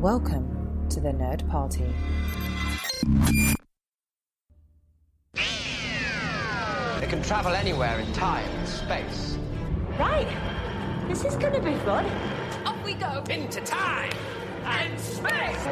Welcome to the Nerd Party. They can travel anywhere in time and space. Right. This is gonna be fun. Off we go into time and space.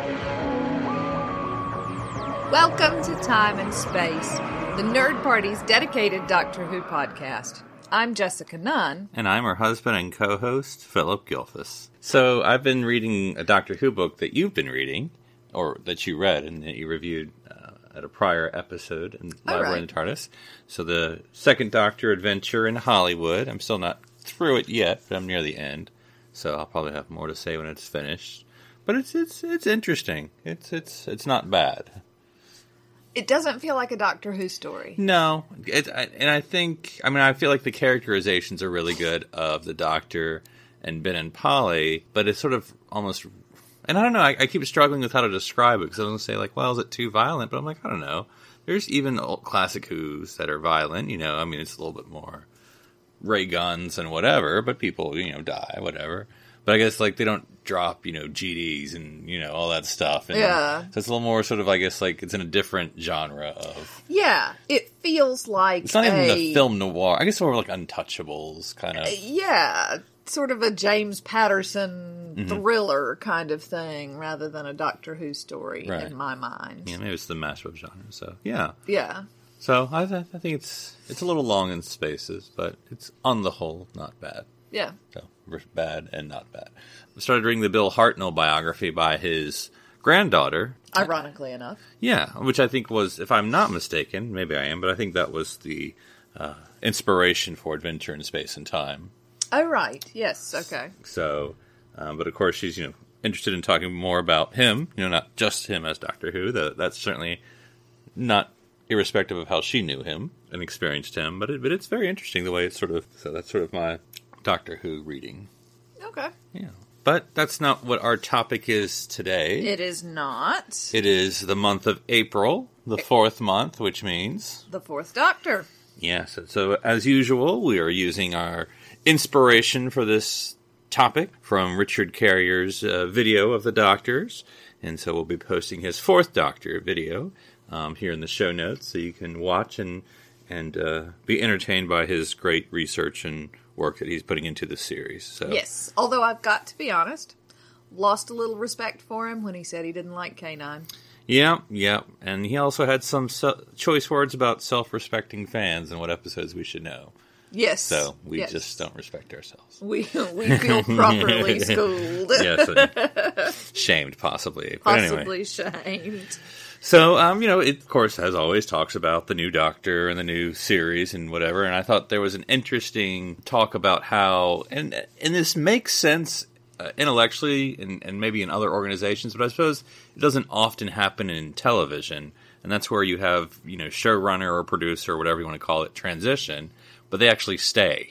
Welcome to Time and Space, the Nerd Party's dedicated Doctor Who podcast. I'm Jessica Nunn. And I'm her husband and co host, Phillip Gilfus. So I've been reading a Doctor Who book that you've been reading, or that you read and that you reviewed uh, at a prior episode in Library right. in the TARDIS. So the second Doctor adventure in Hollywood. I'm still not through it yet, but I'm near the end. So I'll probably have more to say when it's finished. But it's it's it's interesting. It's it's it's not bad. It doesn't feel like a Doctor Who story. No, it, I, and I think I mean I feel like the characterizations are really good of the Doctor and Ben and Polly, but it's sort of almost. And I don't know. I, I keep struggling with how to describe it because I don't say like, well, is it too violent? But I'm like, I don't know. There's even old classic Who's that are violent. You know, I mean, it's a little bit more ray guns and whatever, but people you know die, whatever. But I guess like they don't drop you know GDs and you know all that stuff. And Yeah. So it's a little more sort of I guess like it's in a different genre of. Yeah, it feels like It's not even a, the film noir. I guess more like Untouchables kind of. Yeah, sort of a James Patterson Mm-hmm. thriller kind of thing rather than a Doctor Who story Right. in my mind. Yeah, maybe it's the mashup of genres. So yeah. Yeah. So I, I think it's it's a little long in spaces, but it's on the whole not bad. Yeah. So bad and not bad. I started reading the Bill Hartnell biography by his granddaughter. Ironically enough. Yeah, which I think was, if I'm not mistaken, maybe I am, but I think that was the uh, inspiration for Adventure in Space and Time. Oh right. Yes. Okay. So, um, but of course, she's you know interested in talking more about him. You know, not just him as Doctor Who. That that's certainly not irrespective of how she knew him and experienced him. But it, but it's very interesting the way it's sort of. So that's sort of my Doctor Who reading. Okay. Yeah, but that's not what our topic is today. It is not it is the month of April, the fourth month, which means the Fourth Doctor. Yes. So, as usual, we are using our inspiration for this topic from Richard Carrier's uh, video of the Doctors, and so we'll be posting his fourth Doctor video um, here in the show notes, so you can watch and and uh, be entertained by his great research and work that he's putting into the series. So Yes. Although I've got to be honest, lost a little respect for him when he said he didn't like K9. Yeah, yeah, and he also had some se- choice words about self-respecting fans and what episodes we should know. Yes. So we Yes. just don't respect ourselves. we we feel properly schooled. yes, shamed possibly. But anyway, Possibly shamed. So um, you know, it of course, as always, talks about the new Doctor and the new series and whatever. And I thought there was an interesting talk about how, and and this makes sense uh, intellectually and, and maybe in other organizations, but I suppose it doesn't often happen in television. And that's where you have you know showrunner or producer or whatever you want to call it transition, but they actually stay.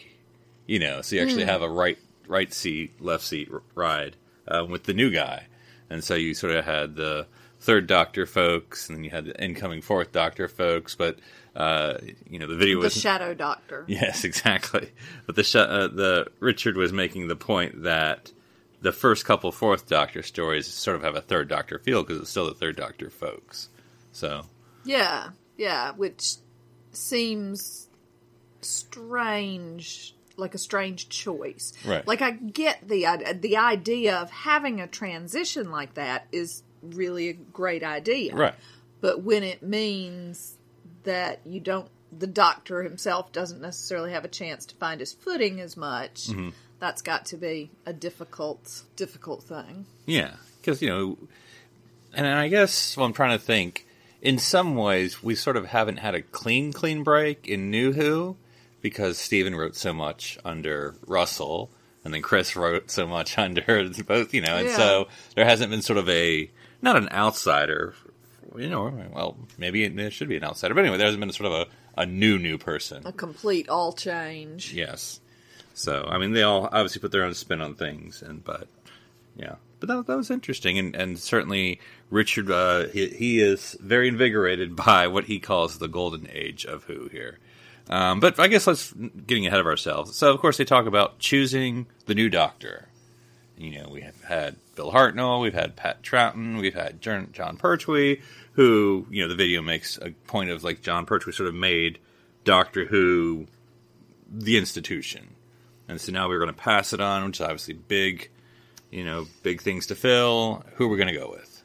You know, so you actually have a right right seat, left seat r- ride uh, with the new guy, and so you sort of had the third Doctor folks, and then you had the incoming fourth Doctor folks. But uh, you know, the video was The was Shadow Doctor. yes, exactly. But the sh- uh, the Richard was making the point that the first couple fourth Doctor stories sort of have a third Doctor feel because it's still the third Doctor folks. So Yeah, yeah, which seems strange, like a strange choice. Right. Like I get the the idea of having a transition like that is really a great idea. right, But when it means that you don't the doctor himself doesn't necessarily have a chance to find his footing as much, Mm-hmm. that's got to be a difficult difficult thing. Yeah, because you know, and I guess well, I'm trying to think. In some ways, we sort of haven't had a clean, clean break in New Who because Stephen wrote so much under Russell, and then Chris wrote so much under both. You know, and Yeah. so there hasn't been sort of a not an outsider. You know, well, maybe it, should be an outsider, but anyway, there hasn't been a sort of a, a new, new person. A complete all change. Yes. So I mean, they all obviously put their own spin on things, and but yeah, but that, that was interesting, and and certainly Richard, uh, he, he is very invigorated by what he calls the golden age of Who here. Um, but I guess let's getting ahead of ourselves. So of course they talk about choosing the new Doctor, You know, we have had Bill Hartnell, we've had Pat Troughton, we've had Jon Jon Pertwee, who you know the video makes a point of like Jon Pertwee sort of made Doctor Who the institution, and so now we're going to pass it on, which is obviously big, you know, big things to fill. Who are we going to go with?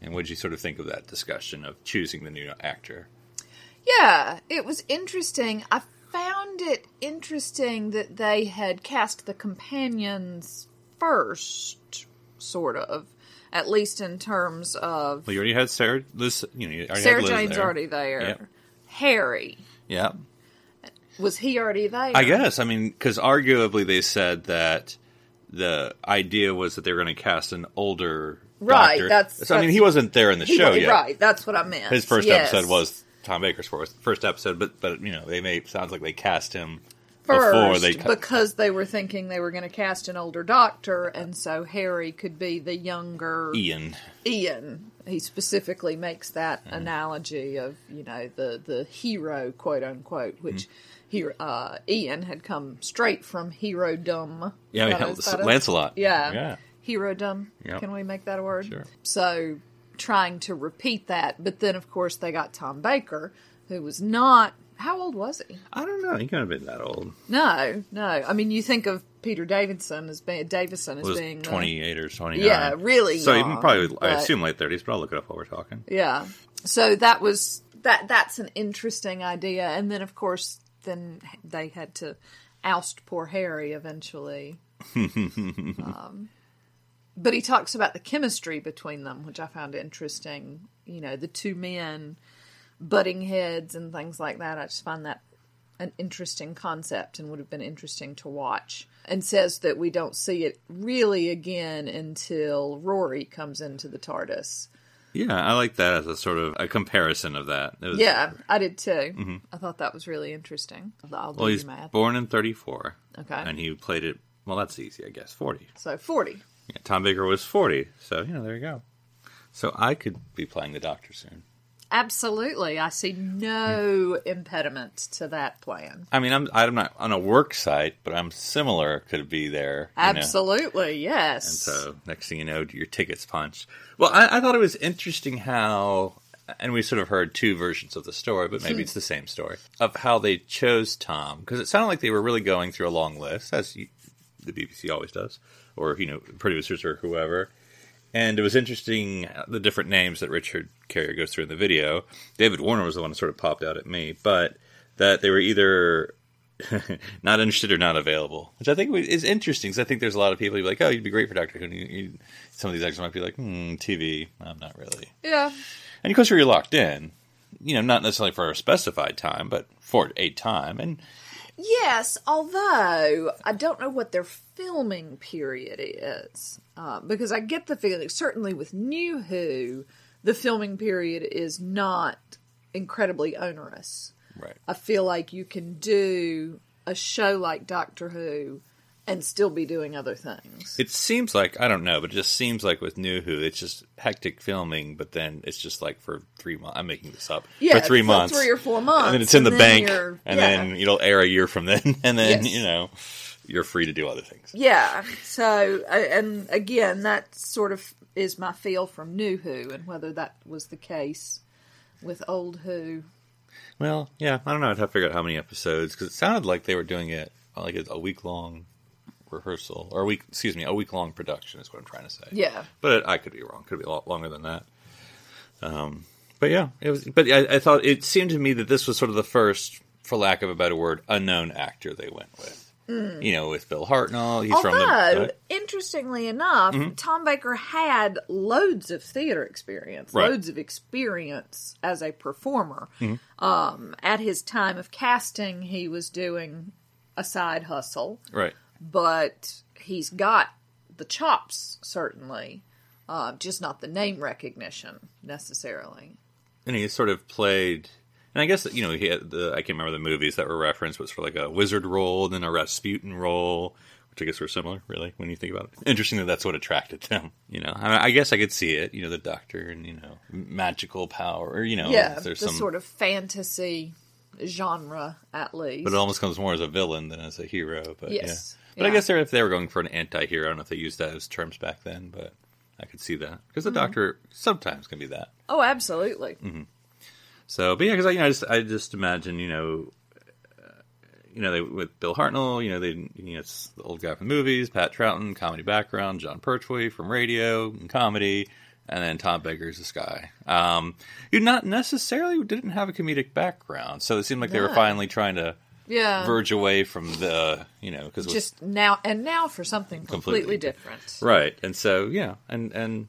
And what did you sort of think of that discussion of choosing the new actor? Yeah, it was interesting. I found it interesting that they had cast the companions first, sort of, at least in terms of Well, you already had Sarah. Liz, you know, you already Sarah had Liz Jane's there. already there. Yep. Harry Yeah, was he already there? I guess. I mean, because arguably they said that the idea was that they were going to cast an older Right, doctor. that's- so. I mean, he wasn't there in the He- show yet. Right, that's what I meant. His first Yes. episode was Tom Baker's first first episode, but but you know they may sounds like they cast him first before they ca- because they were thinking they were going to cast an older doctor, and so Harry could be the younger Ian. Ian. He specifically makes that Mm-hmm. analogy of you know the the hero quote unquote, which he uh, Ian had come straight from hero dumb. Yeah, That yeah, is- that is- Lancelot. Yeah, yeah. hero dumb. Yep. Can we make that a word? Sure. So trying to repeat that, but then of course they got Tom Baker, who was not. How old was he? I don't know. He couldn't have been that old. No, no. I mean, you think of Peter Davidson as being Davison as was being twenty eight or twenty nine. Yeah, really So young, even probably, I assume late thirties, but I'll look it up while we're talking. Yeah. So that was that. That's an interesting idea, and then of course, then they had to oust poor Harry eventually. um, but he talks about the chemistry between them, which I found interesting. You know, the two men butting heads and things like that. I just find that an interesting concept and would have been interesting to watch. And says that we don't see it really again until Rory comes into the TARDIS. Yeah, I like that as a sort of a comparison of that. It was- Yeah, I did too. Mm-hmm. I thought that was really interesting. I'll Well, he's born in thirty four. Okay. And he played it. Well, that's easy, I guess. Forty. So 40. Yeah, Tom Baker was forty. So you know, there you go. So I could be playing the Doctor soon. Absolutely. I see no impediment to that plan. I mean, I'm I'm not on a work site, but I'm similar. Could be there. you know. Absolutely, yes. And so next thing you know, your ticket's punched. Well, I, I thought it was interesting how, and we sort of heard two versions of the story, but maybe hmm. it's the same story of how they chose Tom because it sounded like they were really going through a long list, as you, the BBC always does, or you know, producers or whoever. And it was interesting uh, the different names that Richard Carrier goes through in the video. David Warner was the one that sort of popped out at me, but that they were either not interested or not available, which I think is interesting because I think there's a lot of people who'd be like, "Oh, you'd be great for Doctor Who." And you, you, some of these actors might be like, "Hmm, TV, I'm not really." yeah. And of course, you're locked in. You know, not necessarily for a specified time, but for a time. And Yes, although I don't know what their filming period is. Uh, because I get the feeling, certainly with New Who, the filming period is not incredibly onerous. right, I feel like you can do a show like Doctor Who and still be doing other things. it seems like I don't know, but it just seems like with New Who, it's just hectic filming, but then it's just like for three months. I'm making this up Yeah, for three months, three or four months, and then it's in the and bank, and yeah. then it'll air a year from then, and then Yes. you know you're free to do other things. Yeah. So, and again, that sort of is my feel from New Who, and whether that was the case with Old Who. Well, yeah, I don't know. I'd have to figure out how many episodes because it sounded like they were doing it like a week long rehearsal or a week, excuse me, a week long production is what I'm trying to say. Yeah. but I could be wrong. Could be a lot longer than that. Um, but yeah, it was. But I, I thought it seemed to me that this was sort of the first, for lack of a better word, unknown actor they went with. You know, with Bill Hartnell, he's from the. Although, uh, interestingly enough, Tom Baker had loads of theater experience, Right. loads of experience as a performer. Mm-hmm. Um, at his time of casting, he was doing a side hustle, right. But he's got the chops, certainly, uh, just not the name recognition necessarily. and he sort of played and I guess you know he had the I can't remember the movies that were referenced, but sort of like a wizard role and then a Rasputin role, which I guess were similar, really, when you think about it. Interesting that that's what attracted them. You know, I, I guess I could see it. You know, the Doctor and you know magical power, or you know, yeah, there's the some, sort of fantasy genre, at least. but it almost comes more as a villain than as a hero. But yes. But I guess if they were going for an anti-hero, I don't know if they used those terms back then, but I could see that because the Mm-hmm. Doctor sometimes can be that. Oh, absolutely. So, but yeah, because I, you know, I just, I just imagine, you know, uh, you know, they, with Bill Hartnell, you know, they, you know, it's the old guy from the movies, Pat Troughton, comedy background, Jon Pertwee from radio and comedy, and then Tom Baker's the guy. Um, who not necessarily didn't have a comedic background, so it seemed like they were finally trying to Yeah. verge away from the, you know, because Just now and now for something completely, Completely. different. Right, and so yeah, and and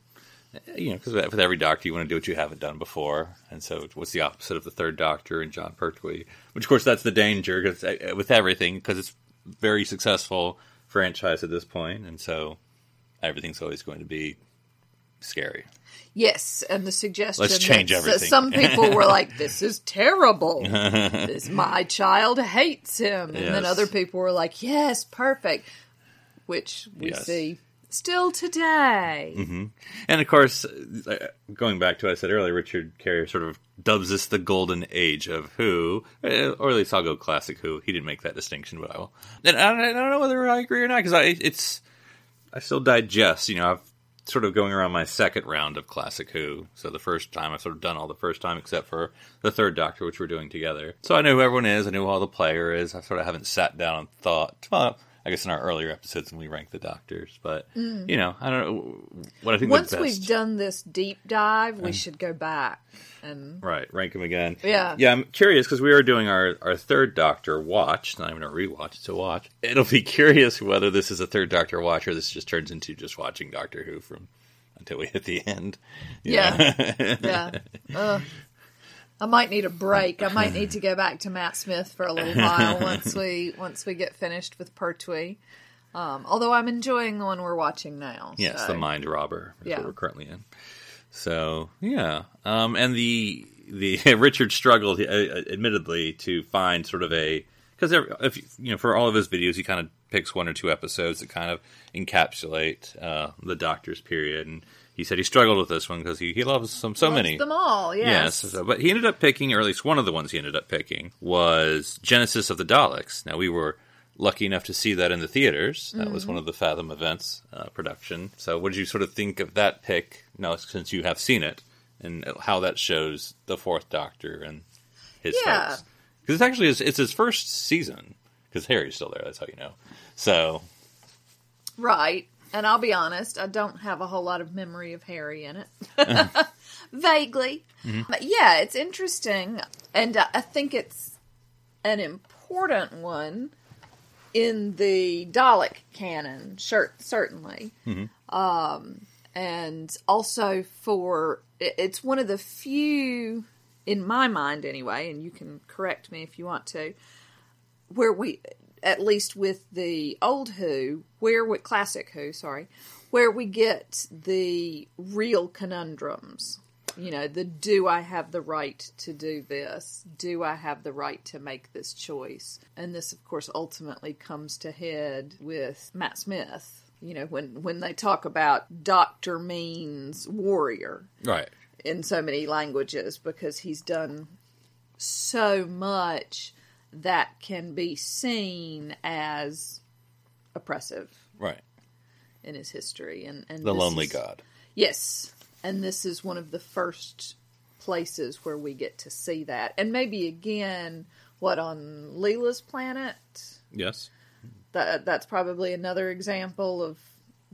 you know, because with every Doctor, you want to do what you haven't done before, and so what's the opposite of the Third Doctor and Jon Pertwee? Which, of course, that's the danger 'cause, uh, with everything because it's very successful franchise at this point, and so everything's always going to be scary. Yes, and the suggestion Let's change that everything. some people were like, "This is terrible. this, my child hates him," and then other people were like, "Yes, perfect," which we Yes. see still today. And of course, uh, going back to what I said earlier, Richard Carrier sort of dubs this the golden age of Who, uh, or at least I'll go classic Who. He didn't make that distinction, but I will. And I don't, I don't know whether I agree or not because I it's I still digest. You know, I've sort of going around my second round of classic Who. So the first time I've sort of done all the first time except for the third Doctor, which we're doing together. So I know who everyone is. I know who all the player is. I sort of haven't sat down and thought. Well, I guess in our earlier episodes when we rank the Doctors, but you know, I don't know what I think. the Mm. Once we've done this deep dive, we should go back and Right, rank them again. Yeah. yeah. I'm curious because we are doing our our third Doctor watch, not even a rewatch. It's a watch. It'll be curious whether this is a third Doctor watch or this just turns into just watching Doctor Who from until we hit the end. You Yeah. yeah. Uh, I might need a break. I might need to go back to Matt Smith for a little while once we once we get finished with Pertwee. Um, although I'm enjoying the one we're watching now. yes, so- the Mind Robber. is Yeah. what we're currently in. So yeah, um, and the the Richard struggled, uh, admittedly, to find sort of a because if you know for all of his videos, he kind of picks one or two episodes that kind of encapsulate uh, the Doctor's period, and he said he struggled with this one because he, he loves some so Loves many. them all. Yes. Yes, so, but he ended up picking, or at least one of the ones he ended up picking, was Genesis of the Daleks. Now we were lucky enough to see that in the theaters. That was one of the Fathom events uh, production. So, what did you sort of think of that pick? Now, since you have seen it, and how that shows the Fourth Doctor and his Yeah. because it's actually his, it's his first season. Because Harry's still there. That's how you know. So, Right. And I'll be honest, I don't have a whole lot of memory of Harry in it. Vaguely. But yeah, it's interesting. And I think it's an important one in the Dalek canon, sure, certainly. Um, and also for, it's one of the few, in my mind anyway, and you can correct me if you want to, where we at least with the old who where with classic who sorry where we get the real conundrums. You know the do i have the right to do this? Do i have the right to make this choice? And this of course ultimately comes to head with matt smith you know when when they talk about doctor means warrior right. in so many languages because he's done so much that can be seen as oppressive Right. in his history and, and The Lonely is- God. yes and this is one of the first places where we get to see that and maybe again what on leela's planet Yes. that that's probably another example of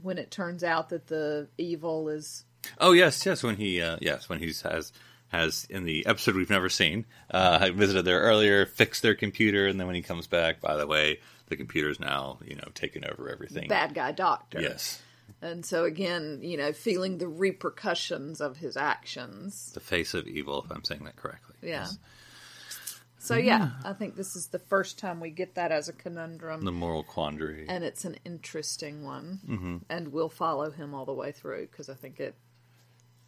when it turns out that the evil is Oh yes, yes. When he, uh, yes, when he has has in the episode we've never seen, uh, I visited there earlier, fixed their computer, and then when he comes back, by the way, the computer's now you know taking over everything. bad guy doctor Yes, And so again, you know, feeling the repercussions of his actions. the face of evil, if I'm saying that correctly. Yeah. Yes. So yeah, I think this is the first time we get that as a conundrum, The moral quandary. and it's an interesting one, mm-hmm. and we'll follow him all the way through because I think it,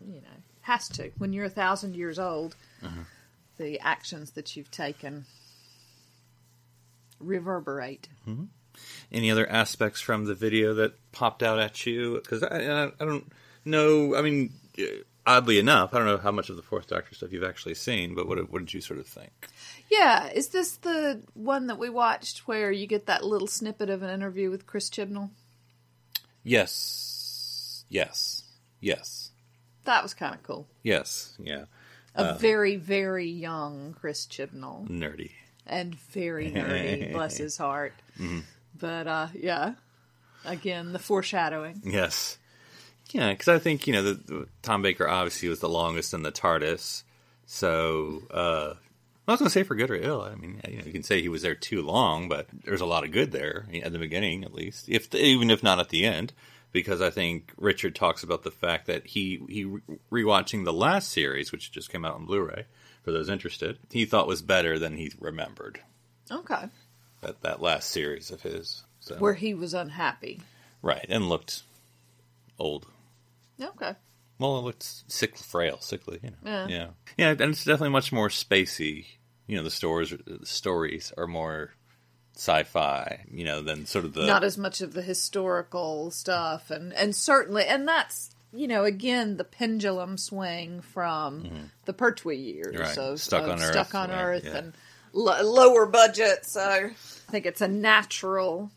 you know, has to. When you're a thousand years old, the actions that you've taken reverberate. Any other aspects from the video that popped out at you? Because I, I, I don't know. I mean, uh, oddly enough, I don't know how much of the Fourth Doctor stuff you've actually seen, but what what did you sort of think? Yeah, is this the one that we watched where you get that little snippet of an interview with Chris Chibnall? Yes, yes, yes, That was kind of cool. yes, yeah, A very, very young Chris Chibnall nerdy. and very nerdy, bless his heart. But uh, yeah, again, the foreshadowing. Yes. Yeah, because I think you know the, the, Tom Baker obviously was the longest in the TARDIS, so uh, I was going to say for good or ill. I mean, you know, you can say he was there too long, but there's a lot of good there at the beginning, at least, if even if not at the end, because I think Richard talks about the fact that he he rewatching the last series, which just came out on Blu-ray for those interested, he thought was better than he remembered Okay. that that last series of his. So Where he was unhappy. right and looked old. Okay. Well, it looked sick, frail, sickly. You know. Yeah. yeah, yeah, and it's definitely much more spacey. You know, the stories, the stories are more sci-fi. You know, than sort of the Not as much of the historical stuff, and and certainly, and that's you know again the pendulum swing from the Pertwee years Mm-hmm. Right. of Stuck of on Earth, Stuck on right, Earth, yeah. and lo- lower budget. So I think it's a natural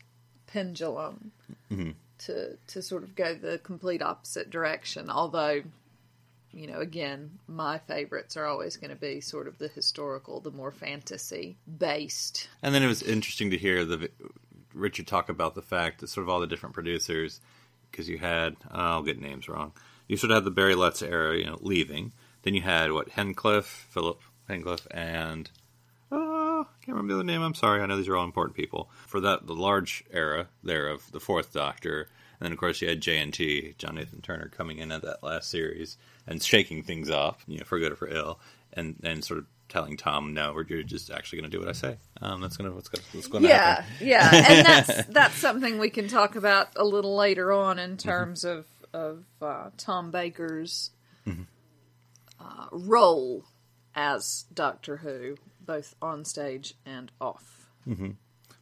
pendulum Mm-hmm. to to sort of go the complete opposite direction. Although, you know, again, my favorites are always going to be sort of the historical, the more fantasy based. And then it was interesting to hear the Richard talk about the fact that sort of all the different producers, because you had I'll get names wrong. You sort of had the Barry Letts era, you know, leaving. Then you had what Hinchcliffe, Philip Hinchcliffe, and uh, I can't remember the other name. I'm sorry. I know these are all important people for that the large era there of the Fourth Doctor. And then of course you had JNT, John Nathan Turner, coming in at that last series and shaking things off, you know, for good or for ill, and and sort of telling Tom, no, we're you're just actually going to do what I say. Um, that's gonna what's gonna what's yeah, happen. yeah, and that's that's something we can talk about a little later on in terms of of uh, Tom Baker's uh, role as Doctor Who, both on stage and off.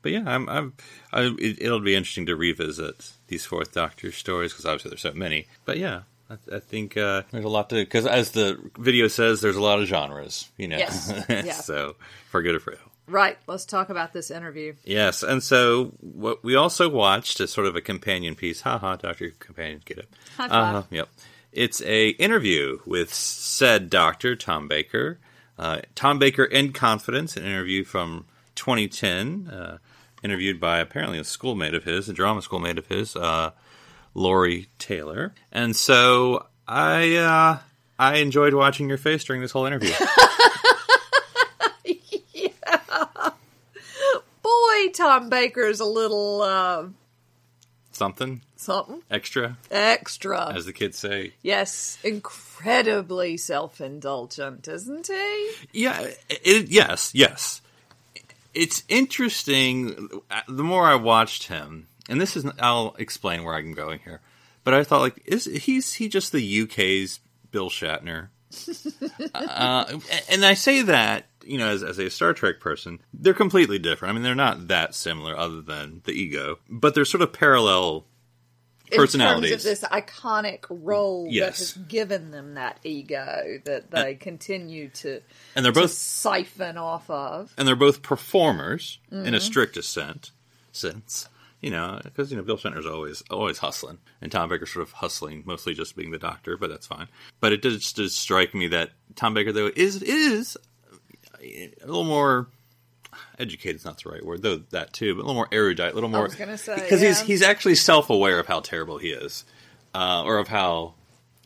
But yeah, I'm, I'm, I, it, it'll be interesting to revisit these Fourth Doctor stories because obviously there's so many. But yeah, I, I think uh, there's a lot to because as the video says, there's a lot of genres. You know, Yes. Yeah. so for good or for ill. Right. Let's talk about this interview. Yes, and so what we also watched is sort of a companion piece. Ha ha, Doctor Companion, get it? High five. Uh-huh, yep. It's a interview with said doctor Tom Baker. Uh, Tom Baker in Confidence, an interview from 2010, uh, interviewed by apparently a schoolmate of his, a drama schoolmate of his, uh, Lori Taylor. And so I uh, I enjoyed watching your face during this whole interview. Boy, Tom Baker is a little uh, Something something extra, extra. as the kids say. yes, incredibly self-indulgent, isn't he? Yeah, it, yes, yes. It's interesting. The more I watched him, and this is, I'll explain where I'm going here. But I thought, like, is he's he just the UK's Bill Shatner? uh, and I say that, you know, as, as a Star Trek person, they're completely different. I mean, they're not that similar, other than the ego, but they're sort of parallel personalities. In terms of this iconic role that Yes. has given them that ego that they continue to, and they're both siphon off of. and they're both performers Mm-hmm. in a strictest sense. Sense, you know, because you know Bill Shatner's always always hustling, and Tom Baker's sort of hustling, mostly just being the doctor, but that's fine. But it does just strike me that Tom Baker though is is a little more educated. Is not the right word, though that too, but a little more erudite, a little more. was gonna say, because he's yeah. he's actually self aware of how terrible he is, uh, or of how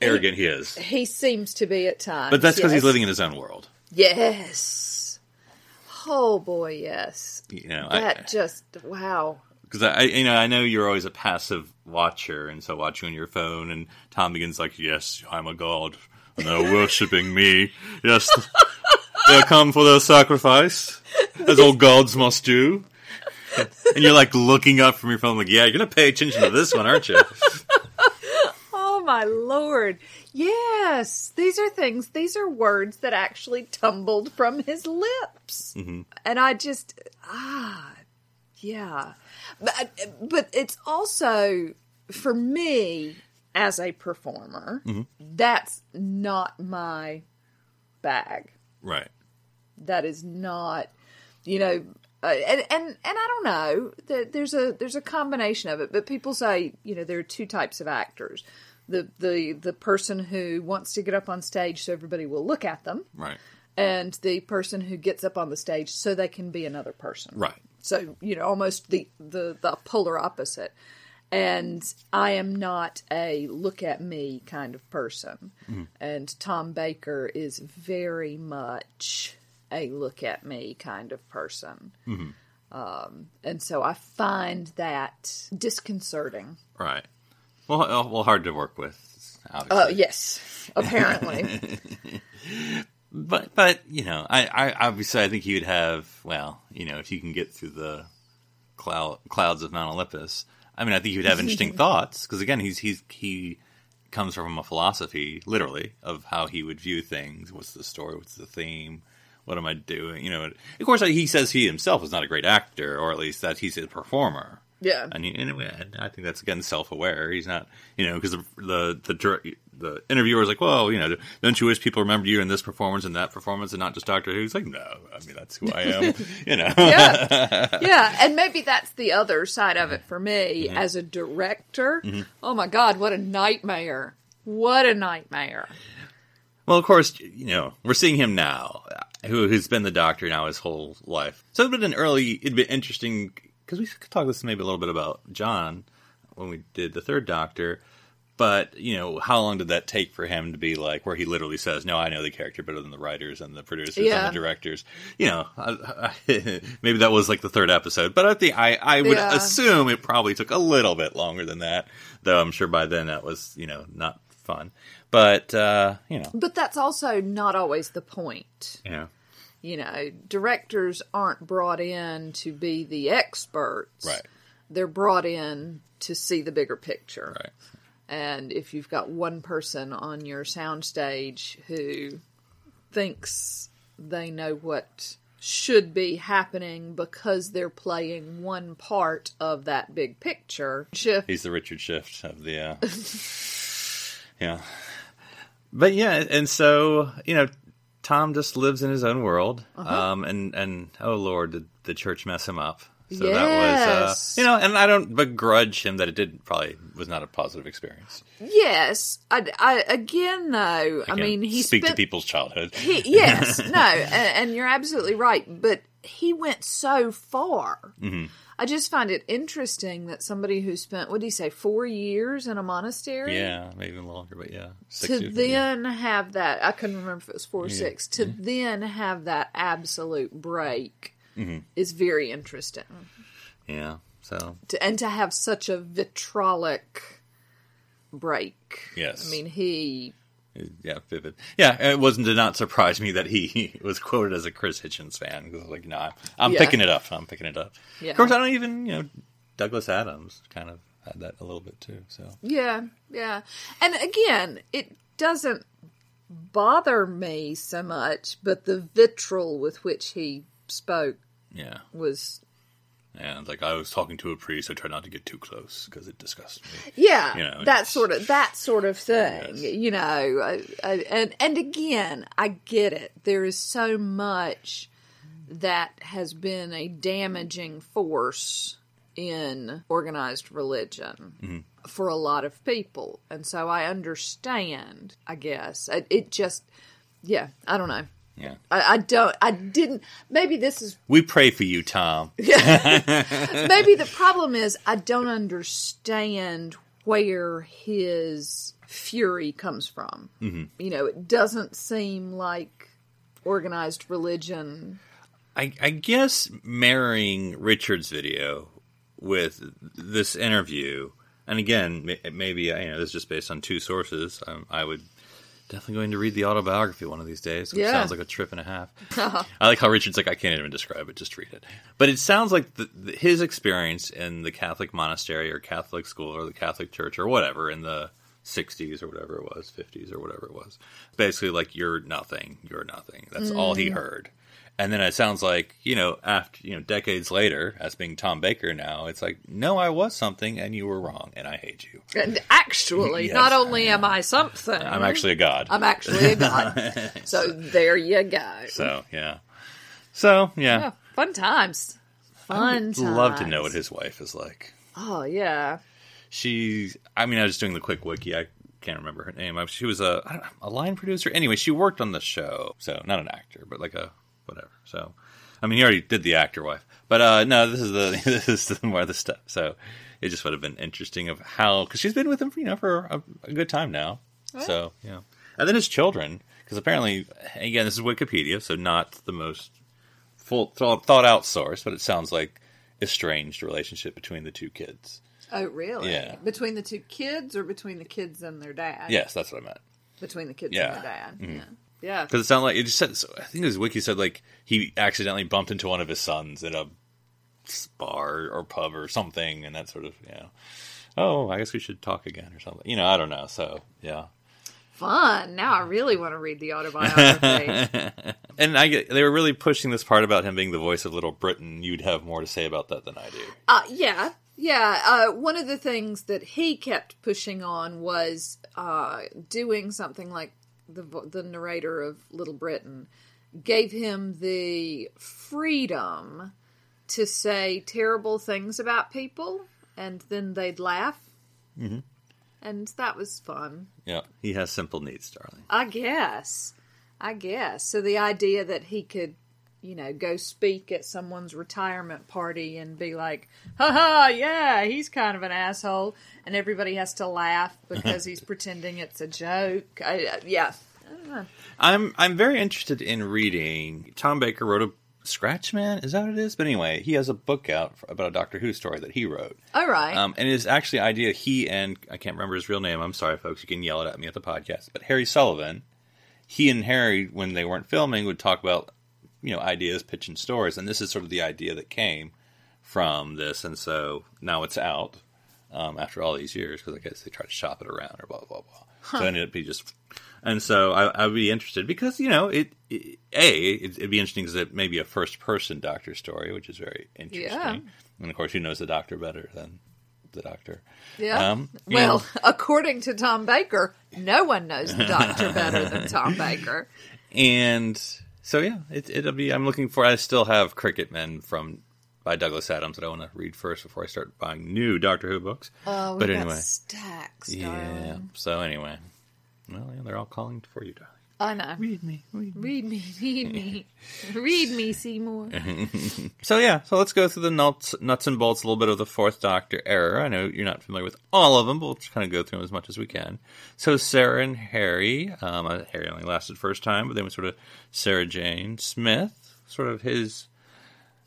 arrogant he is. He seems to be at times. But that's because yes. he's living in his own world. Yes. Oh boy, yes. You know, That I, just wow. Because I, you know, I know you're always a passive watcher, and so watch you on your phone, and Tom begins like, "Yes, I'm a god, and they're worshiping me. Yes, they'll come for their sacrifice, as all gods must do." And you're like looking up from your phone, like, "Yeah, you're gonna pay attention to this one, aren't you?" Oh my lord. Yes, these are things, these are words that actually tumbled from his lips. Mm-hmm. And I just, ah, yeah. But, but it's also, for me, as a performer. That's not my bag. Right. That is not, you know, uh, and and and I don't know. There- There's a there's a combination of it, but people say you know there are two types of actors. The the the person who wants to get up on stage so everybody will look at them, Right. and the person who gets up on the stage so they can be another person. Right. So you know, almost the the the polar opposite. And I am not a look at me kind of person. And Tom Baker is very much a look at me kind of person. Um, and so I find that disconcerting. Right. Well, uh, well, hard to work with. Oh Uh, yes, apparently. But but you know, I, I obviously I think he would have well, you know, if you can get through the cloud clouds of Mount Olympus. I mean, I think he would have interesting thoughts because again, he's he's he comes from a philosophy, literally, of how he would view things. What's the story? What's the theme? What am I doing? You know, of course, he says he himself is not a great actor, or at least that he's a performer. yeah. And, he, anyway, I think that's again self-aware. He's not, you know, because the the the, the interviewer is like, "Well, you know, don't you wish people remembered you in this performance and that performance, and not just Doctor Who?" He's like, "No, I mean that's who I am." you know, yeah, yeah, and maybe that's the other side of it for me Mm-hmm. as a director. Oh my god, what a nightmare! What a nightmare! Well, of course, you know, we're seeing him now, who who's been the Doctor now his whole life. So it'd been an early, it'd been interesting because we could talk this maybe a little bit about Jon when we did the third Doctor. But you know, how long did that take for him to be like, where he literally says, "No, I know the character better than the writers and the producers Yeah. and the directors." You know, I, I, maybe that was like the third episode, but I think I I would Yeah. assume it probably took a little bit longer than that. Though I'm sure by then that was you know not fun. But uh, you know, But that's also not always the point. Yeah. You know, directors aren't brought in to be the experts. Right. They're brought in to see the bigger picture. Right. And if you've got one person on your soundstage who thinks they know what should be happening because they're playing one part of that big picture, shift. He's the Richard Shift of the, uh, yeah. But yeah, and so you know, Tom just lives in his own world, Uh-huh. um, and and oh lord, did the church mess him up? So Yes. that was, uh, you know, and I don't begrudge him that it did probably was not a positive experience. Yes, I, I again though. I Again, mean, he speak spent, to people's childhood. He, yes, no, and, and you're absolutely right. But he went so far. Mm-hmm. I just find it interesting that somebody who spent what do you say four years in a monastery, yeah, maybe even longer, but yeah, to yeah. then have that. I couldn't remember if it was four or six. To then have that absolute break Mm-hmm. is very interesting. yeah. So To, and to have such a vitrolic break. Yes. I mean he yeah, vivid. Yeah, it wasn't did not surprise me that he was quoted as a Chris Hitchens fan. 'cause I was like, no, I'm, I'm Yeah. picking it up. I'm picking it up. Yeah. Of course, I don't even you know Douglas Adams kind of had that a little bit too. So Yeah, yeah. And again, it doesn't bother me so much, but the vitriol with which he spoke yeah, was and like I was talking to a priest, I tried not to get too close because it disgusts me. yeah, You know, that sort of that sort of thing. Yes. You know, I, I, and and again, I get it. There is so much that has been a damaging force in organized religion Mm-hmm. for a lot of people, and so I understand. I guess it, it just, yeah, I don't know. Yeah, I, I don't. I didn't. Maybe this is. we pray for you, Tom. Maybe the problem is I don't understand where his fury comes from. Mm-hmm. You know, it doesn't seem like organized religion. I, I guess marrying Richard's video with this interview, and again, maybe you know this is just based on two sources. Um, I would definitely going to read the autobiography one of these days. Which Yeah. sounds like a trip and a half. Uh-huh. I like how Richard's like I can't even describe it. Just read it. But it sounds like the, the, his experience in the Catholic monastery or Catholic school or the Catholic church or whatever in the 60s or whatever it was, 50s or whatever it was. Basically, like, you're nothing, you're nothing. That's all he mm. heard. And then it sounds like you know after you know decades later, as being Tom Baker now, it's like no, I was something and you were wrong, and I hate you. And actually, Yes, not only am I something, I'm actually a god. I'm actually a god. so there you go. so yeah, so yeah, Yeah, fun times. Fun times. love to know what his wife is like. Oh yeah. she i mean i was just doing the quick wiki i can't remember her name she was a I don't know, a line producer anyway she worked on the show so not an actor but like a whatever so i mean he already did the actor wife but uh no this is the this is the more of the stuff so it just would have been interesting of how because she's been with him for you know for a, a good time now so yeah and then his children because apparently again this is wikipedia so not the most full thought, thought out source but it sounds like estranged relationship between the two kids Oh really? Yeah. Between the two kids or between the kids and their dad? yes that's what i meant Between the kids Yeah. and their dad. Yeah. Yeah. Because it sounded like it just said. I think his wiki said like he accidentally bumped into one of his sons in a bar or pub or something, and that sort of you know. Oh, I guess we should talk again or something. You know, I don't know. So yeah, Fun. Now I really want to read the autobiography. and I get they were really pushing this part about him being the voice of Little Britain. You'd have more to say about that than I do. Uh, yeah, yeah. Uh, one of the things that he kept pushing on was uh, doing something like the the narrator of Little Britain gave him the freedom to say terrible things about people, and then they'd laugh, mm-hmm. and that was fun. Yeah, he has simple needs, darling. I guess. I guess. So the idea that he could, you know, go speak at someone's retirement party and be like, haha, yeah, he's kind of an asshole. And everybody has to laugh because he's pretending it's a joke. I, uh, yeah. I'm I'm very interested in reading. Tom Baker wrote a Scratchman. Is that what it is? But anyway, he has a book out about a Doctor Who story that he wrote. All right. Um, and it is actually idea he and I can't remember his real name. I'm sorry, folks. You can yell it at me at the podcast. But Harry Sullivan, he and Harry, when they weren't filming, would talk about you know ideas, pitching stories, and this is sort of the idea that came from this. And so now it's out um, after all these years because I guess they tried to shop it around or blah blah blah. So it ended up be just. And so I, I would be interested because you know it. it a it, it'd be interesting because it may be a first person Doctor story, which is very interesting. Yeah. And of course, who knows the Doctor better than the Doctor? yeah. um, well, know. according to Tom Baker, no one knows the doctor better than Tom Baker. And so yeah, it, it'll be. I'm looking for. I still have Krikkitmen from by Douglas Adams that I want to read first before I start buying new Doctor Who books. Oh, but we've got anyway, stacks, yeah. darling. So anyway, well, yeah, they're all calling for you, darling. I know. Read me, read me. Read me, read me, read me, Seymour. So yeah, so let's go through the nuts, nuts and bolts, a little bit of the Fourth Doctor error. I know you're not familiar with all of them, but we'll just kind of go through them as much as we can. So Sarah and Harry, um, uh, Harry only lasted first time, but then we sort of Sarah Jane Smith, sort of his.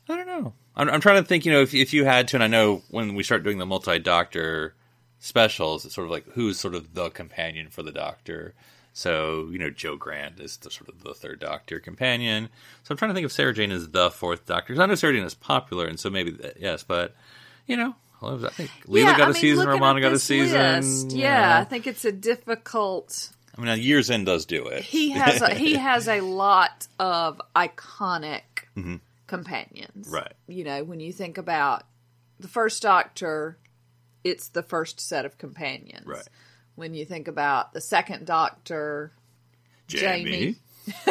I don't know. I'm, I'm trying to think. You know, if if you had to, and I know when we start doing the multi Doctor specials, it's sort of like who's sort of the companion for the Doctor. So you know, Jo Grant is the sort of the third Doctor companion. So I'm trying to think if Sarah Jane is the fourth Doctor. 'Cause I know Sarah Jane is popular, and so maybe that, yes, but you know, I think Leela Yeah, got I a mean, season, Romana got a season. list, yeah, I think it's a difficult. I mean, Years End does do it. He has a, he has a lot of iconic companions, Mm-hmm. Right. You know, when you think about the first Doctor, it's the first set of companions, Right. When you think about the second Doctor, Jamie.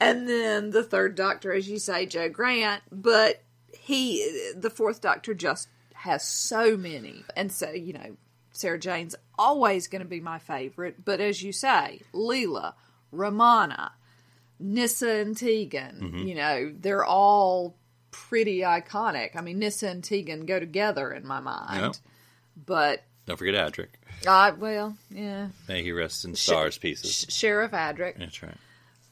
and then the third Doctor, as you say, Jo Grant, but he, the fourth Doctor, just has so many, and so you know, Sarah Jane's always going to be my favorite. But as you say, Leela, Romana, Nyssa and Tegan, mm-hmm. you know, they're all pretty iconic. I mean, Nyssa and Tegan go together in my mind, Yep. but Don't forget Adric. I well, yeah, May he rest in stars pieces. Sh- Sheriff Adric. That's right.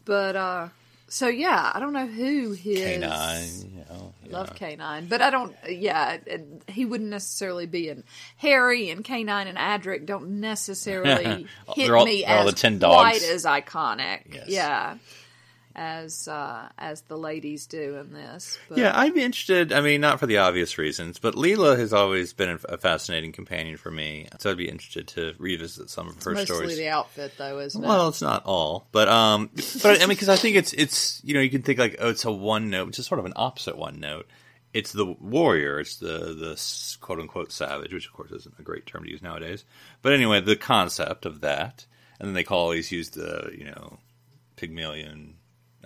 But uh so yeah, I don't know who his K9, you know. Love yeah. K9, but I don't. Yeah, it- he wouldn't necessarily be in Harry and K9 and Adric. Don't necessarily hit all- me they're all as the 10 quite dogs. as iconic. Yes. Yeah, as uh, as the ladies do in this. But Yeah, I'd be interested. I mean, not for the obvious reasons, but Leela has always been a fascinating companion for me. So I'd be interested to revisit some of her mostly stories. the outfit, though, isn't it? Well, it's not all, but um, but I mean, because I think it's it's you know you can think like oh, it's a one note, which is sort of an opposite one note. It's the warrior, it's the the quote unquote savage, which of course isn't a great term to use nowadays. But anyway, the concept of that, and then they call always use the you know Pygmalion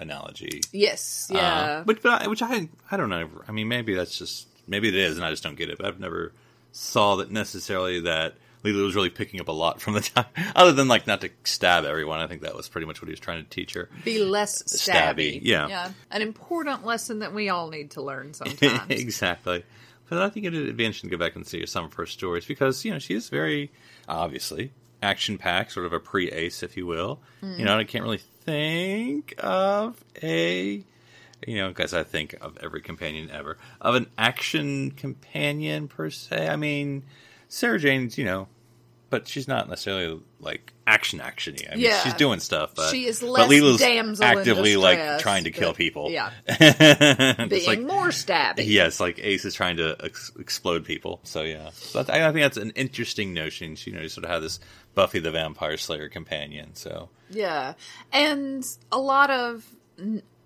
analogy. Yes, Uh, yeah. which, but I, which I, I don't know. I mean, maybe that's just maybe it is, and I just don't get it. But I've never saw that necessarily that Leela was really picking up a lot from the time, other than like not to stab everyone. I think that was pretty much what he was trying to teach her. Be less stabby. Stabby, yeah. yeah. An important lesson that we all need to learn sometimes. exactly. But I think it'd be interesting to go back and see some of her stories because you know she is very obviously action packed, sort of a pre ace, if you will. You know, I can't really think of a you know, because I think of every companion ever of an action companion per se. I mean, Sarah Jane's, you know, but she's not necessarily like action actiony. I mean, Yeah. she's doing stuff, but She is but less Leela's damsel in actively like trying to kill people. yeah. Being like more stabby. Yes, like Ace is trying to ex- explode people. So yeah, so I think that's an interesting notion. You know, you sort of have this Buffy the Vampire Slayer companion. So Yeah. And a lot of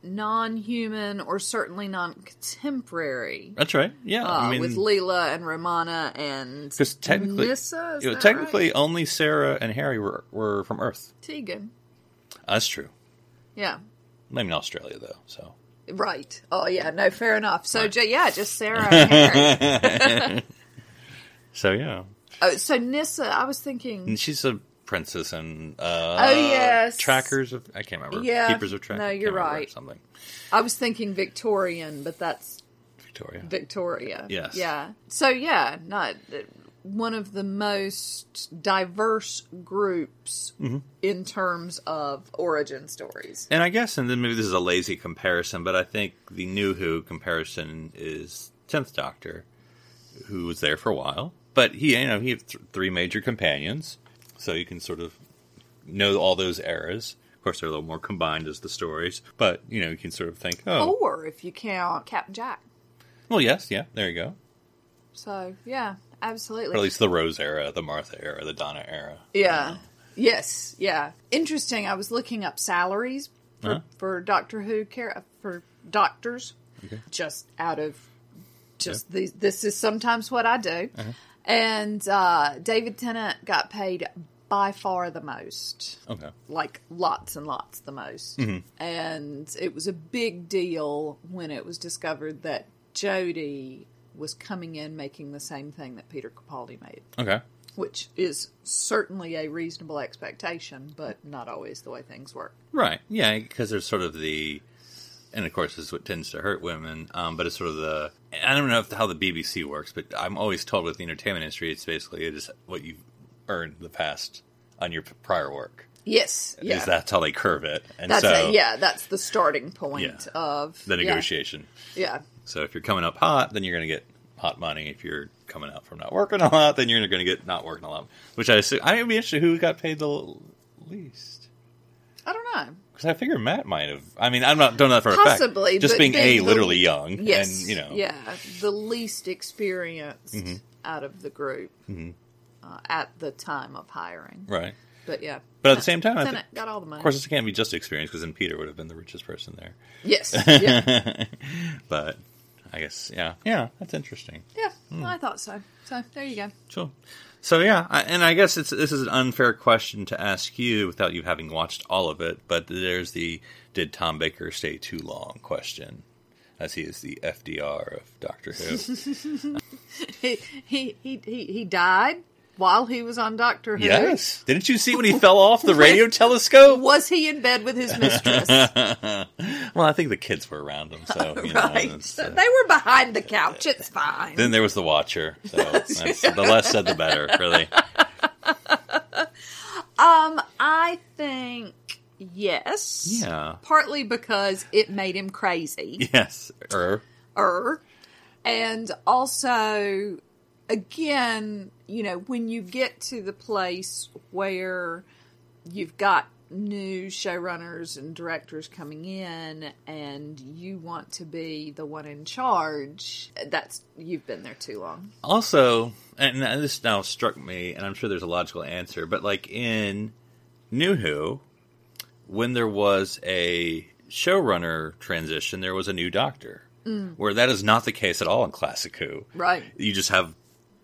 non-human or certainly non-contemporary that's right. Yeah, uh, I mean, with Leela and Romana and because technically, Nyssa, is you know, technically, right? only Sarah and Harry were were from Earth. Tegan. That's true. Yeah. I mean, Australia though. So Right. Oh yeah, no, fair enough. So Right. yeah, just Sarah and Harry. so yeah, oh, so Nyssa, I was thinking and she's a princess and uh, Oh, yes. trackers of I can't remember. Yeah. keepers of track. No, you're right. Something I was thinking Victorian, but that's Victoria. Victoria. Yes. Yeah. So yeah, not one of the most diverse groups Mm-hmm. in terms of origin stories. And I guess, and then maybe this is a lazy comparison, but I think the New Who comparison is Tenth Doctor, who was there for a while, but he, you know, he had th- three major companions, so you can sort of know all those eras. Of course, they're a little more combined as the stories, but you know, you can sort of think, oh, Or if you count Captain Jack. well, yes, yeah, there you go. So yeah, absolutely. Or at least the Rose era, the Martha era, the Donna era. Yeah. Yes. Yeah. Interesting. I was looking up salaries for, Huh? for Doctor Who care for doctors, just out of just these. This is sometimes what I do, Uh-huh. And uh, David Tennant got paid by far the most, Okay. like lots and lots the most, and it was a big deal when it was discovered that Jodie was coming in making the same thing that Peter Capaldi made Okay. which is certainly a reasonable expectation, but not always the way things work. Right. Yeah, because there's sort of the, and of course, this is what tends to hurt women. Um, but it's sort of the. I don't know if, how the BBC works, but I'm always told with the entertainment industry, it's basically it is what you've earned the past on your prior work. Yes, yeah, Is that's how they curve it, and that's so a, yeah, that's the starting point Yeah. of the yeah, negotiation. Yeah, So if you're coming up hot, then you're going to get hot money. If you're coming out from not working a lot, then you're going to get not working a lot. Which I assume I would be interested who got paid the least. I don't know. Because I figure Matt might have. I mean, I'm not doing that for a Possibly, fact. Just but being a the- literally young, Yes, and you know, yeah, the least experienced Mm-hmm. out of the group uh, at the time of hiring. right. But yeah, But at the same time, I Tennant got all the money. of course, this can't be just experience because then Peter would have been the richest person there. yes, yeah, But I guess, yeah, yeah, that's interesting. yeah. Hmm. I thought so. So there you go. Sure. So yeah, I, and I guess it's this is an unfair question to ask you without you having watched all of it. But there's the did Tom Baker stay too long question, as he is the FDR of Doctor Who. He he he he, he died while he was on Doctor Who. yes, didn't you see when he fell off the radio telescope? Was he in bed with his mistress? Well, I think the kids were around him, so you know, right. it's, uh, they were behind the couch. It's fine. then there was the Watcher. So that's, the less said, the better. Really. um, I think yes. Yeah. Partly because it made him crazy. Yes. Er. Er. And also, again, you know, when you get to the place where you've got new showrunners and directors coming in and you want to be the one in charge, that's you've been there too long. Also, and this now struck me, and I'm sure there's a logical answer, but like in New Who, when there was a showrunner transition, there was a new doctor. Mm. Where that is not the case at all in Classic Who. Right. You just have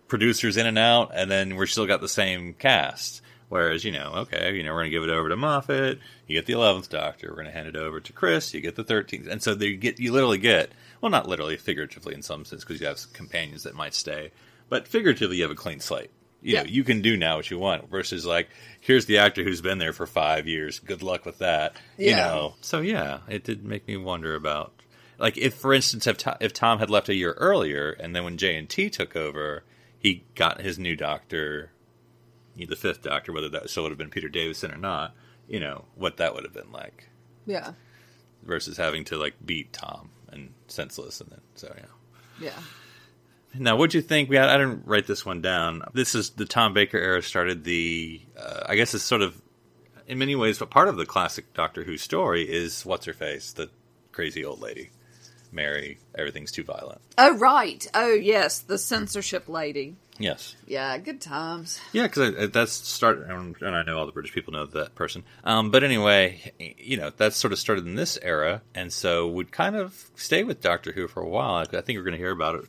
producers in and out, and then we're still got the same cast. Whereas, you know, okay, you know, we're going to give it over to Moffat. You get the eleventh Doctor. We're going to hand it over to Chris. You get the thirteenth, and so you get you literally get well, not literally, figuratively in some sense, because you have some companions that might stay, but figuratively, you have a clean slate. You know, Yeah. you can do now what you want. Versus, like, here's the actor who's been there for five years. Good luck with that. You Yeah. know. So yeah, it did make me wonder about like if, for instance, if Tom, if Tom had left a year earlier, and then when J and T took over, he got his new doctor, the fifth doctor, whether that still would have been Peter Davison or not, you know, what that would have been like Yeah. versus having to like beat Tom and senseless, and then so yeah. Yeah. Now, what'd you think? We had, I didn't write this one down. This is the Tom Baker era. Started the, uh, I guess it's sort of, in many ways, but part of the classic Doctor Who story is what's her face, the crazy old lady, Mary. Everything's too violent. Oh right. Oh yes, the censorship lady. Yes, Yeah, good times. yeah, because that's start, and and I know all the British people know that person. Um, but anyway, you know, that sort of started in this era, and so would kind of stay with Doctor Who for a while. I I think we're going to hear about it,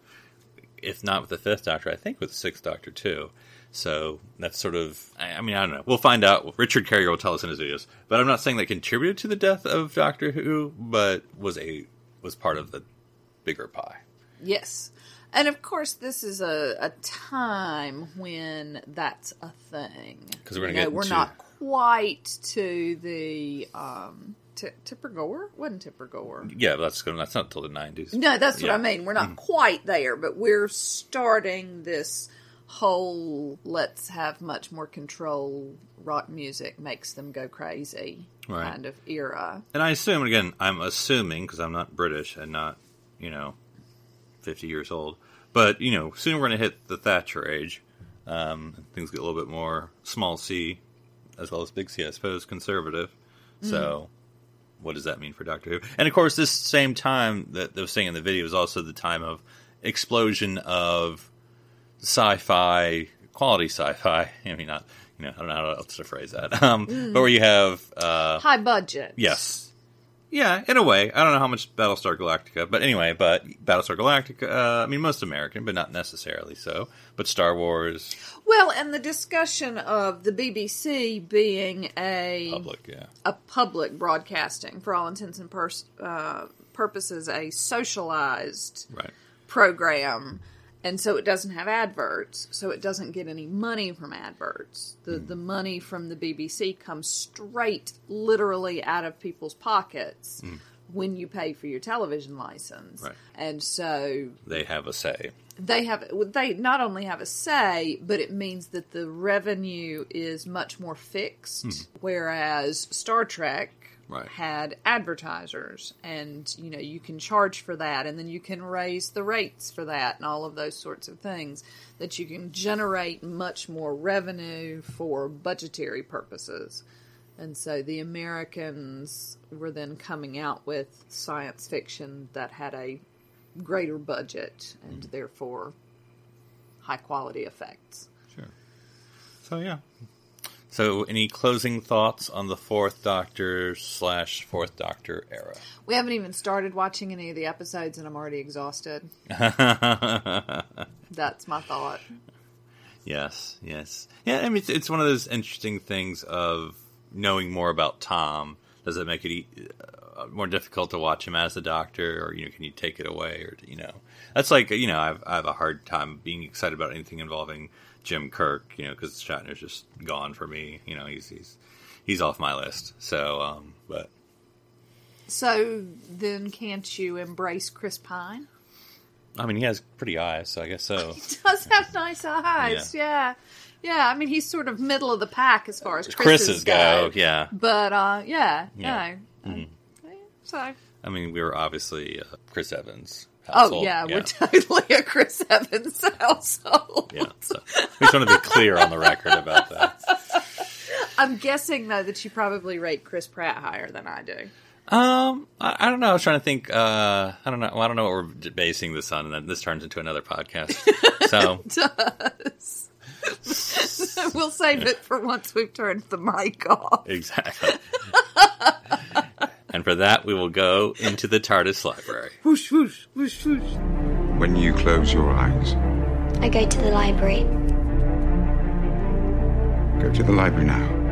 if not with the fifth Doctor, I think with the sixth Doctor too. So that's sort of, I I mean, I don't know. We'll find out. Richard Carrier will tell us in his videos. But I'm not saying that contributed to the death of Doctor Who, but was a was part of the bigger pie. Yes. And of course, this is a, a time when that's a thing. 'Cause we're gonna You know, We're into- not quite to the um, T- Tipper Gore. Wasn't Tipper Gore? Yeah, that's good. That's not until the 90s. No, that's what Yeah. I mean. We're not quite there, but we're starting this whole let's have much more control. Rock music makes them go crazy Right. kind of era. And I assume, again, I'm assuming because I'm not British and not, you know, 50 years old. But, you know, soon we're going to hit the Thatcher age. Um, things get a little bit more small c, as well as big C, I suppose, conservative. So, what does that mean for Doctor Who? And of course, this same time that they were saying in the video is also the time of explosion of sci-fi, quality sci-fi. I mean, not, you know, I don't know how else to phrase that. Um, But where you have, uh, High budget. Yes. Yeah, in a way. I don't know how much Battlestar Galactica, but anyway, but Battlestar Galactica, uh, I mean, most American, but not necessarily so. But Star Wars, Well, and the discussion of the BBC being a public, yeah. a public broadcasting, for all intents and pers- uh, purposes, a socialized Right. program, and so it doesn't have adverts, so it doesn't get any money from adverts. The Hmm. the money from the BBC comes straight, literally, out of people's pockets when you pay for your television license. Right. and so They have a say. they have they not only have a say, but it means that the revenue is much more fixed. Whereas Star Trek Right. had advertisers, and you know you can charge for that, and then you can raise the rates for that, and all of those sorts of things that you can generate much more revenue for budgetary purposes. And so the Americans were then coming out with science fiction that had a greater budget and mm-hmm. therefore high quality effects. Sure. So, yeah. So, any closing thoughts on the Fourth Doctor slash Fourth Doctor era? We haven't even started watching any of the episodes and I'm already exhausted. That's my thought. Yes, yes, yeah. I mean, it's, it's one of those interesting things of knowing more about Tom. Does it make it e- uh, more difficult to watch him as the Doctor, or you know, can you take it away, or you know, that's like you know, I've I have a hard time being excited about anything involving Jim Kirk, you know, because Shatner's just gone for me. You know, he's he's he's off my list. So, um, but So then can't you embrace Chris Pine? I mean, he has pretty eyes, so I guess so. He does have nice eyes, yeah. yeah. I mean he's sort of middle of the pack as far as Chris's, Chris's go, yeah. But uh yeah, Yeah. no. Uh, So I mean, we were obviously uh, Chris Evans. Oh household, yeah, we're totally a Chris Evans household. yeah. So we just want to be clear on the record about that. I'm guessing though that you probably rate Chris Pratt higher than I do. Um, I, I don't know. I was trying to think. Uh, I don't know. Well, I don't know what we're basing this on, and then this turns into another podcast. so Does. we'll save it for once we've turned the mic off. exactly. And for that, we will go into the TARDIS library. Whoosh, whoosh, whoosh, whoosh. When you close your eyes, I go to the library. go to the library now.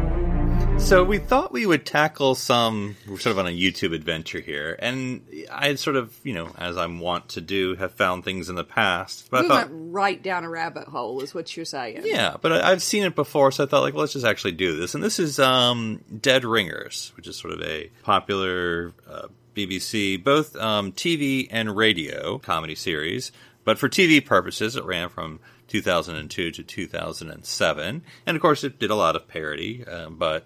So we thought we would tackle some. We're sort of on a YouTube adventure here, and I had sort of, you know, as I'm wont to do, have found things in the past. But We I thought, went right down a rabbit hole, is what you're saying. Yeah, but I, I've seen it before, so I thought, like, well, let's just actually do this. And this is um, Dead Ringers, which is sort of a popular uh, BBC, both um, TV and radio comedy series. But for TV purposes, it ran from 2002 to 2007. And of course, it did a lot of parody, uh, but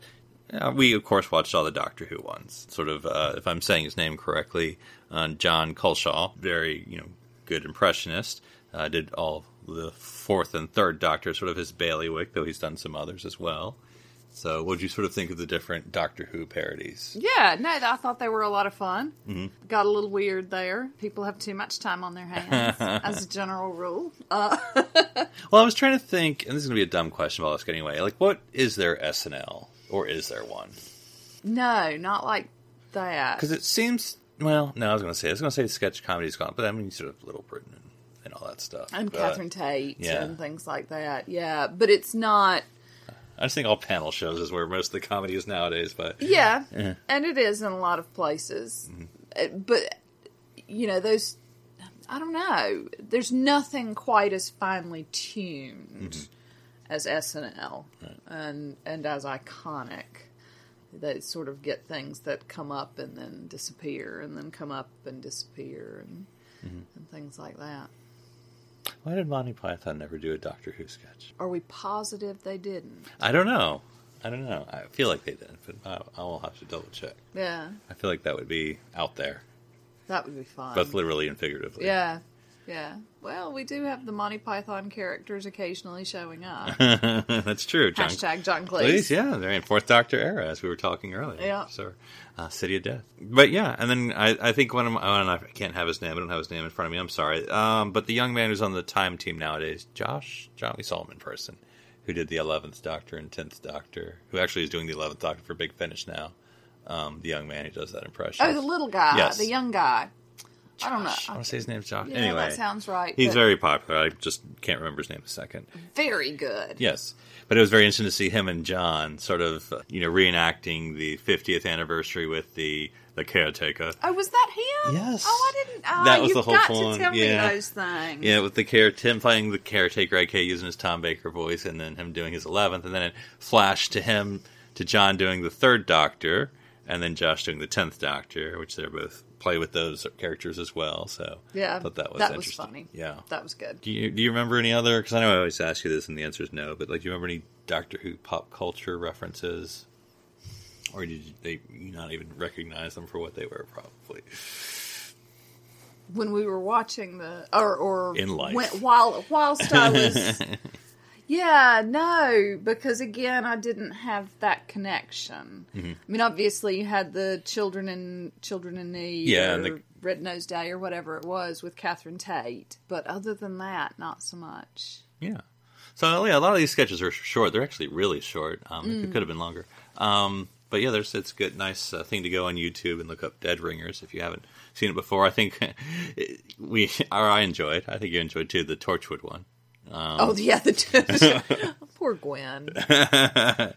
uh, we, of course, watched all the Doctor Who ones. Sort of, uh, if I'm saying his name correctly, uh, Jon Culshaw, very, you know, good impressionist. Uh, did all the fourth and third Doctor, sort of his bailiwick, though he's done some others as well. So, what did you sort of think of the different Doctor Who parodies? Yeah, no, I thought they were a lot of fun. Mm-hmm. Got a little weird there. People have too much time on their hands, as a general rule. Uh, Well, I was trying to think, and this is going to be a dumb question, but I'll ask anyway. Like, what is their SNL, or is there one? no, not like that. Because it seems. Well, no, I was going to say I was going to say sketch comedy's gone, but I mean, sort of Little Britain and, and all that stuff. And But Catherine Tate yeah. and things like that. Yeah, but it's not. I just think all panel shows is where most of the comedy is nowadays. But Yeah, uh-huh. and it is in a lot of places. Mm-hmm. Uh, But you know those. I don't know. There's nothing quite as finely tuned mm-hmm. As SNL, and and as iconic. They sort of get things that come up and then disappear, and then come up and disappear, and mm-hmm. and things like that. why did Monty Python never do a Doctor Who sketch? Are we positive they didn't? I don't know. I don't know. I feel like they did, but I, I will have to double check. Yeah, I feel like that would be out there, that would be fun. both literally and figuratively. Yeah, yeah. Well, we do have the Monty Python characters occasionally showing up. That's true. John Hashtag John Cleese, Cleese. yeah, they're in Fourth Doctor era, as we were talking earlier. Yeah. So, uh, City of Death. But yeah, and then I, I think one of my, oh, and I can't have his name. I don't have his name in front of me. I'm sorry. Um, but the young man who's on the Time team nowadays, Josh, John, we saw him in person, who did the Eleventh Doctor and Tenth Doctor, who actually is doing the Eleventh Doctor for Big Finish now. Um, the young man who does that impression. Oh, the little guy, Yes. the young guy. I don't know. I want to say his name's Josh. Yeah, anyway, that sounds right. He's very popular. I just can't remember his name a second. very good. Yes, but it was very interesting to see him and Jon sort of, you know, reenacting the 50th anniversary with the the caretaker. Oh, was that him? Yes. Oh, I didn't. Oh, That was you've the whole got point, to tell yeah. me those things. Yeah, with the care Tim playing the caretaker, aka using his Tom Baker voice, and then him doing his 11th, and then it flashed to him to Jon doing the third Doctor, and then Josh doing the 10th Doctor, which they're both play with those characters as well. So Yeah, I thought that was that was funny. Yeah. That was good. Do you do you remember any other? Because I know I always ask you this, and the answer is no. But like, do you remember any Doctor Who pop culture references, or did you, they not even recognize them for what they were? Probably. When we were watching the, or or In life. when, while whilst I was, yeah, no, because again, I didn't have that connection. Mm-hmm. I mean, obviously, you had the children in children in need, Yeah, and the- Red Nose Day, or whatever it was with Catherine Tate. But other than that, not so much. Yeah. So yeah, a lot of these sketches are short. They're actually really short. Um, It could have been longer. Um, but yeah, there's it's a good, nice uh, thing to go on YouTube and look up Dead Ringers if you haven't seen it before. I think we, or I enjoyed. It. I think you enjoyed too the Torchwood one. Oh yeah, the poor Gwen.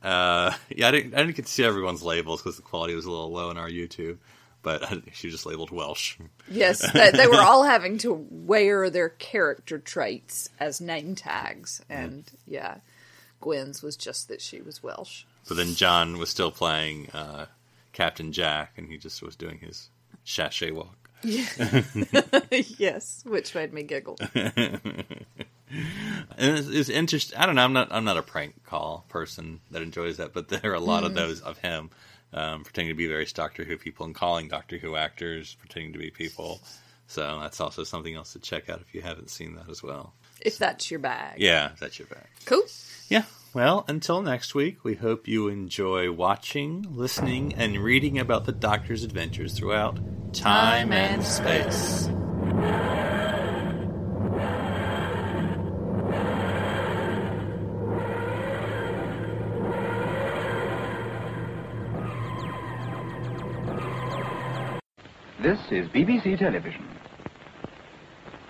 Uh, yeah, I didn't, I didn't get to see everyone's labels because the quality was a little low in our YouTube. But she just labeled Welsh. Yes, they, they were all having to wear their character traits as name tags, and yeah, Gwen's was just that she was Welsh. But then Jon was still playing uh, Captain Jack, and he just was doing his sashay walk. yes, which made me giggle. And it's, it's interesting. I don't know. I'm not. I'm not a prank call person that enjoys that, but there are a lot of those of him um, pretending to be various Doctor Who people and calling Doctor Who actors pretending to be people. So that's also something else to check out if you haven't seen that as well. If that's your bag, Yeah, that's your bag. cool. Yeah. Well, until next week, we hope you enjoy watching, listening, and reading about the Doctor's adventures throughout time, and space. This is BBC Television.